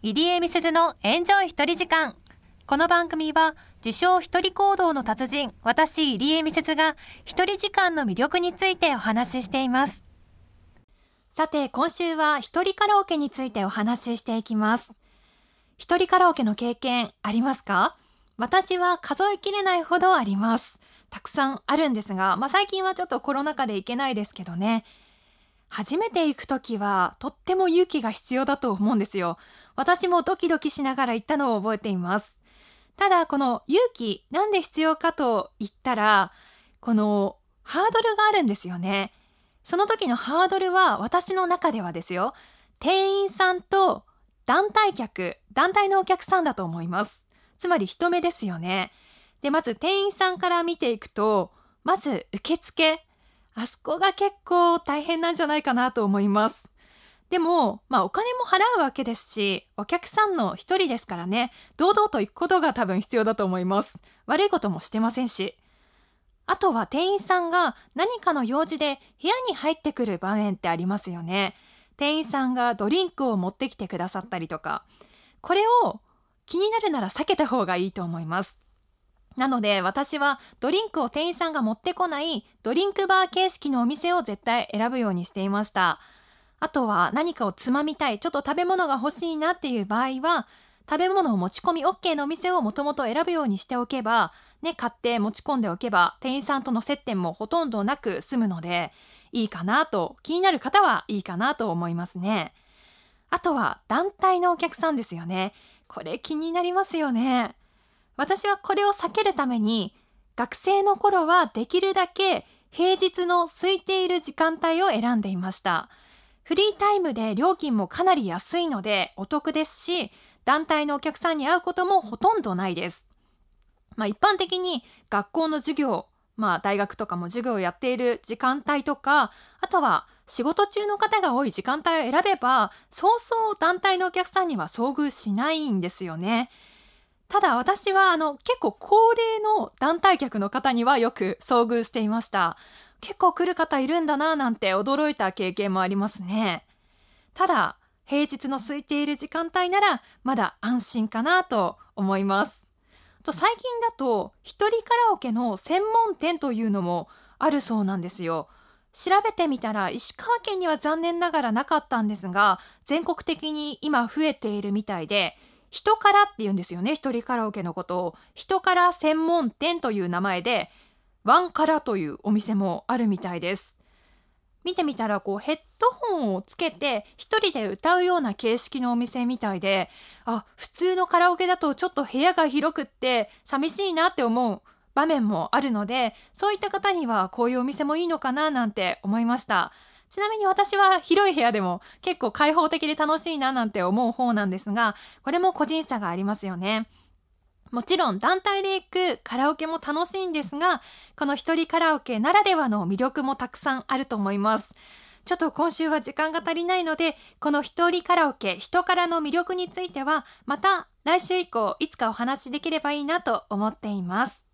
入江美鈴のエンジョイ一人時間。この番組は、自称一人行動の達人、私入江美鈴が一人時間の魅力についてお話ししています。さて、今週は一人カラオケについてお話ししていきます。一人カラオケの経験ありますか？私は数えきれないほどあります。たくさんあるんですが、まあ、最近はちょっとコロナ禍で行けないですけどね。初めて行くときはとっても勇気が必要だと思うんですよ。私もドキドキしながら行ったのを覚えています。ただ、この勇気、なんで必要かと言ったら、このハードルがあるんですよね。その時のハードルは私の中ではですよ。店員さんと団体客、団体のお客さんだと思います。つまり人目ですよね。で、まず店員さんから見ていくと、まず受付。あそこが結構大変なんじゃないかなと思います。でも、まあお金も払うわけですし、お客さんの一人ですからね、堂々と行くことが多分必要だと思います。悪いこともしてませんし。あとは店員さんが何かの用事で部屋に入ってくる場面ってありますよね。店員さんがドリンクを持ってきてくださったりとか。これを気になるなら避けた方がいいと思います。なので私はドリンクを店員さんが持ってこないドリンクバー形式のお店を絶対選ぶようにしていました。あとは何かをつまみたい、ちょっと食べ物が欲しいなっていう場合は、食べ物を持ち込み OK のお店をもともと選ぶようにしておけば、ね、買って持ち込んでおけば、店員さんとの接点もほとんどなく済むので、いいかなと、気になる方はいいかなと思いますね。あとは団体のお客さんですよね。これ気になりますよね。私はこれを避けるために、学生の頃はできるだけ平日の空いている時間帯を選んでいました。フリータイムで料金もかなり安いのでお得ですし、団体のお客さんに会うこともほとんどないです。まあ一般的に学校の授業、まあ大学とかも授業をやっている時間帯とか、あとは仕事中の方が多い時間帯を選べば、そうそう団体のお客さんには遭遇しないんですよね。ただ私はあの結構高齢の団体客の方にはよく遭遇していました。結構来る方いるんだなぁなんて驚いた経験もありますね。ただ平日の空いている時間帯ならまだ安心かなと思います。と最近だと一人カラオケの専門店というのもあるそうなんですよ。調べてみたら石川県には残念ながらなかったんですが全国的に今増えているみたいで人からって言うんですよね一人カラオケのことを人から専門店という名前でワンカラというお店もあるみたいです見てみたらこうヘッドホンをつけて一人で歌うような形式のお店みたいであ普通のカラオケだとちょっと部屋が広くって寂しいなって思う場面もあるので、そういった方にはこういうお店もいいのかななんて思いました。ちなみに私は広い部屋でも結構開放的で楽しいななんて思う方なんですが、これも個人差がありますよね。もちろん団体で行くカラオケも楽しいんですが、この一人カラオケならではの魅力もたくさんあると思います。ちょっと今週は時間が足りないので、この一人カラオケ、人からの魅力については、また来週以降いつかお話しできればいいなと思っています。